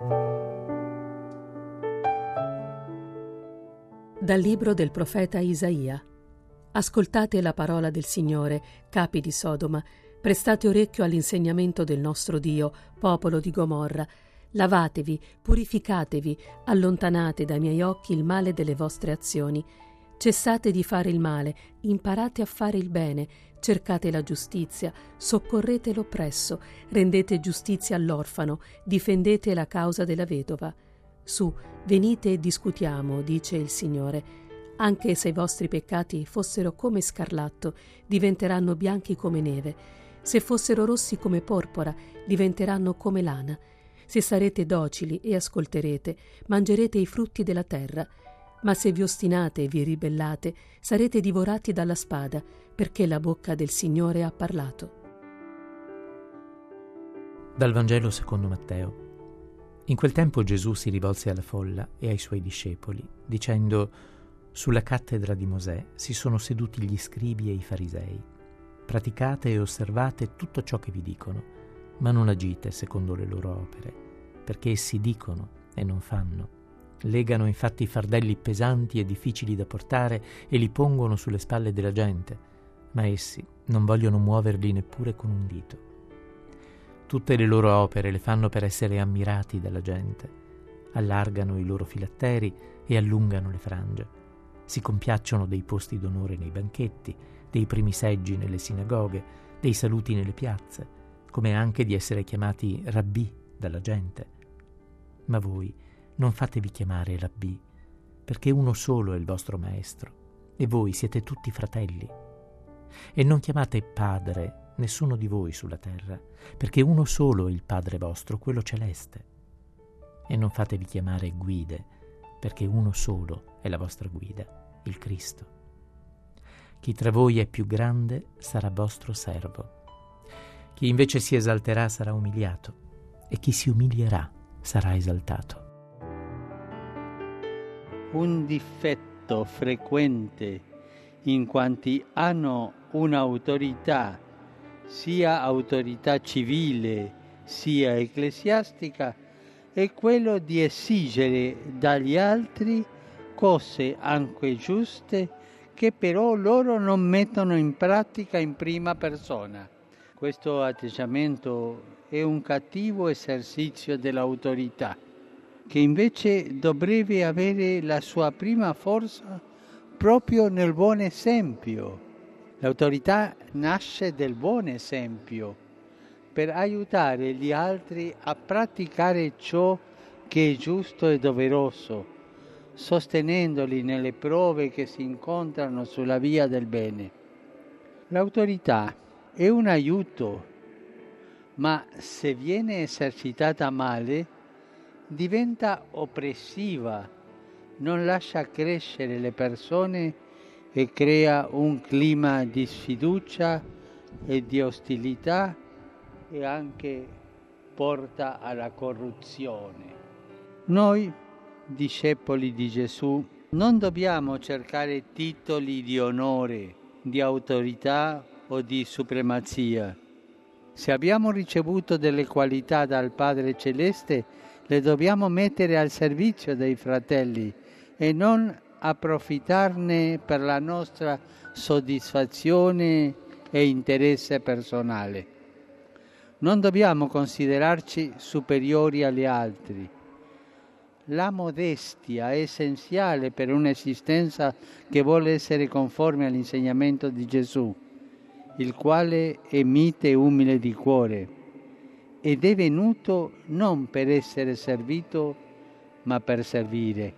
Dal libro del profeta Isaia. Ascoltate la parola del Signore, capi di Sodoma, prestate orecchio all'insegnamento del nostro Dio, popolo di Gomorra. Lavatevi, purificatevi, allontanate dai miei occhi il male delle vostre azioni. Cessate di fare il male, imparate a fare il bene, cercate la giustizia, soccorrete l'oppresso, rendete giustizia all'orfano, difendete la causa della vedova. Su, venite e discutiamo, dice il Signore. Anche se i vostri peccati fossero come scarlatto, diventeranno bianchi come neve. Se fossero rossi come porpora, diventeranno come lana. Se sarete docili e ascolterete, mangerete i frutti della terra. Ma se vi ostinate e vi ribellate, sarete divorati dalla spada, perché la bocca del Signore ha parlato. Dal Vangelo secondo Matteo. In quel tempo Gesù si rivolse alla folla e ai suoi discepoli, dicendo Sulla cattedra di Mosè si sono seduti gli scribi e i farisei. Praticate e osservate tutto ciò che vi dicono, ma non agite secondo le loro opere, perché essi dicono e non fanno. Legano infatti fardelli pesanti e difficili da portare e li pongono sulle spalle della gente, ma essi non vogliono muoverli neppure con un dito. Tutte le loro opere le fanno per essere ammirati dalla gente. Allargano i loro filatteri e allungano le frange. Si compiacciono dei posti d'onore nei banchetti, dei primi seggi nelle sinagoghe, dei saluti nelle piazze, come anche di essere chiamati rabbì dalla gente. Ma voi non fatevi chiamare rabbì, perché uno solo è il vostro maestro, e voi siete tutti fratelli. E non chiamate padre nessuno di voi sulla terra, perché uno solo è il Padre vostro, quello celeste. E non fatevi chiamare guide, perché uno solo è la vostra guida, il Cristo. Chi tra voi è più grande sarà vostro servo. Chi invece si esalterà sarà umiliato, e chi si umilierà sarà esaltato. Un difetto frequente in quanti hanno un'autorità sia autorità civile sia ecclesiastica, è quello di esigere dagli altri cose anche giuste che però loro non mettono in pratica in prima persona. Questo atteggiamento è un cattivo esercizio dell'autorità, che invece dovrebbe avere la sua prima forza proprio nel buon esempio L'autorità nasce del buon esempio per aiutare gli altri a praticare ciò che è giusto e doveroso, sostenendoli nelle prove che si incontrano sulla via del bene. L'autorità è un aiuto, ma se viene esercitata male diventa oppressiva, non lascia crescere le persone e crea un clima di sfiducia e di ostilità e anche porta alla corruzione. Noi, discepoli di Gesù, non dobbiamo cercare titoli di onore, di autorità o di supremazia. Se abbiamo ricevuto delle qualità dal Padre Celeste, le dobbiamo mettere al servizio dei fratelli e non approfittarne per la nostra soddisfazione e interesse personale. Non dobbiamo considerarci superiori agli altri. La modestia è essenziale per un'esistenza che vuole essere conforme all'insegnamento di Gesù, il quale è mite e umile di cuore ed è venuto non per essere servito, ma per servire